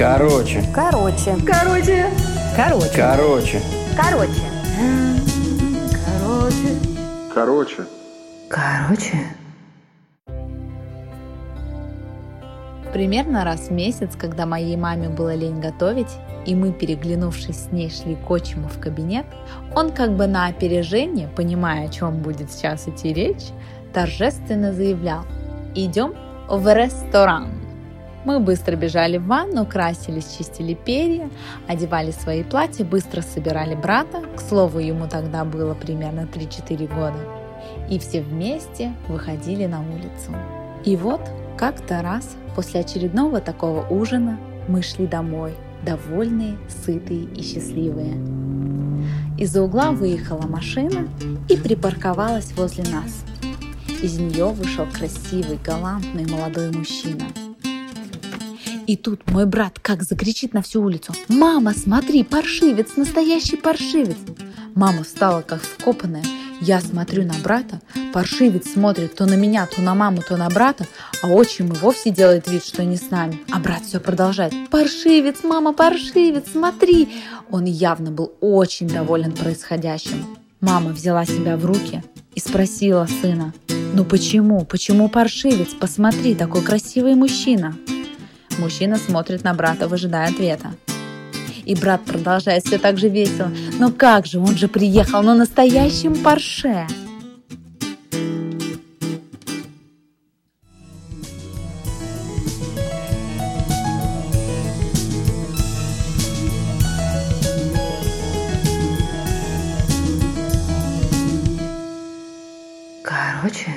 Короче. Короче. Короче. Короче. Короче. Короче. Короче. Короче. Короче. Примерно раз в месяц, когда моей маме было лень готовить, и мы, переглянувшись с ней, шли к отчиму в кабинет, он как бы на опережение, понимая, о чем будет сейчас идти речь, торжественно заявлял «Идем в ресторан». Мы быстро бежали в ванну, красились, чистили перья, одевали свои платья, быстро собирали брата, к слову, ему тогда было примерно 3-4 года, и все вместе выходили на улицу. И вот как-то раз после очередного такого ужина мы шли домой, довольные, сытые и счастливые. Из-за угла выехала машина и припарковалась возле нас. Из нее вышел красивый, галантный молодой мужчина. И тут мой брат как закричит на всю улицу. «Мама, смотри, паршивец, настоящий паршивец!» Мама встала как вкопанная. Я смотрю на брата, паршивец смотрит то на меня, то на маму, то на брата, а отчим и вовсе делает вид, что не с нами. А брат все продолжает. «Паршивец, мама, паршивец, смотри!» Он явно был очень доволен происходящим. Мама взяла себя в руки и спросила сына. «Ну почему? Почему паршивец? Посмотри, такой красивый мужчина!» Мужчина смотрит на брата, выжидая ответа. И брат продолжает все так же весело. Но как же, он же приехал на настоящем Порше. Короче.